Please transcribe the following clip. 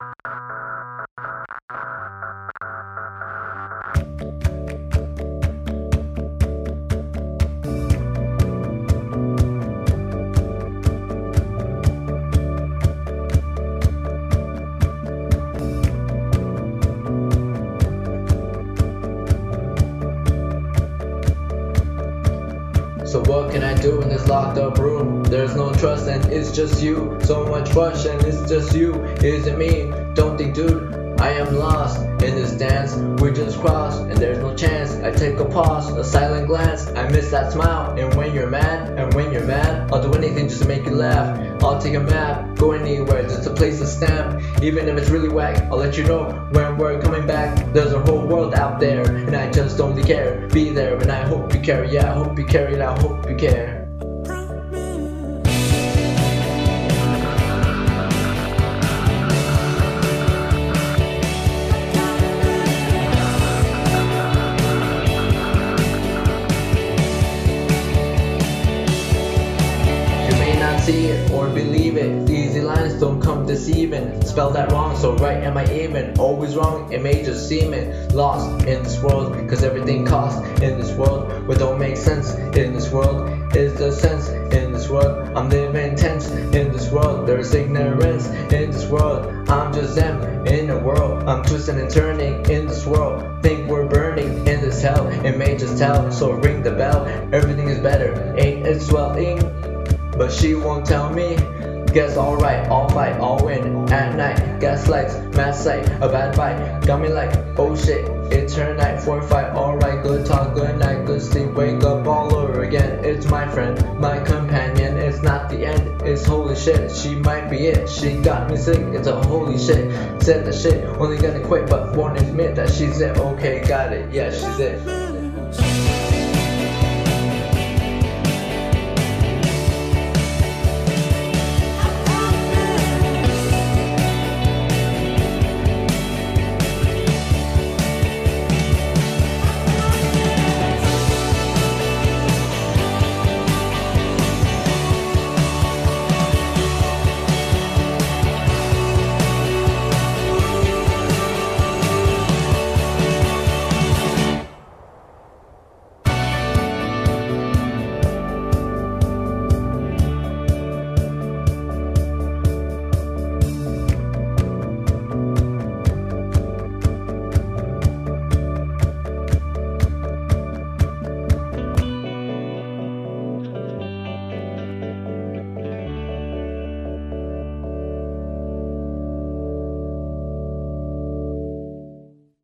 Thank you. So what can I do in this locked up room? There's no trust and it's just you. So much rush and it's just you. Is it me? Don't think, dude. I am lost in this dance. Crossed and there's no chance. I take a pause, a silent glance. I miss that smile. And when you're mad, and when you're mad, I'll do anything just to make you laugh. I'll take a map, go anywhere, just a place to stamp. Even if it's really whack, I'll let you know when we're coming back. There's a whole world out there, and I just don't care. Be there, and I hope you care. Yeah, I hope you care, and I hope you care. See it or believe it. Easy lines don't come deceiving. Spell that wrong, so right am I even? Always wrong, it may just seem it. Lost in this world, cause everything costs in this world. What don't make sense in this world is the sense in this world. I'm living tense in this world. There's ignorance in this world. I'm just them in the world. I'm twisting and turning in this world. Think we're burning in this hell. It may just tell, so ring the bell. Everything is better, ain't it swelling? But she won't tell me. Guess alright, I'll fight, I'll win at night. Gaslights, mad sight, a bad bite. Got me like, oh shit, it's her night for fight. Alright, good talk, good night, good sleep, wake up all over again. It's my friend, my companion. It's not the end, it's holy shit. She might be it, she got me sick. It's a holy shit. Said the shit, only gonna quit, but won't admit that she's it. Okay, got it, yeah, she's it.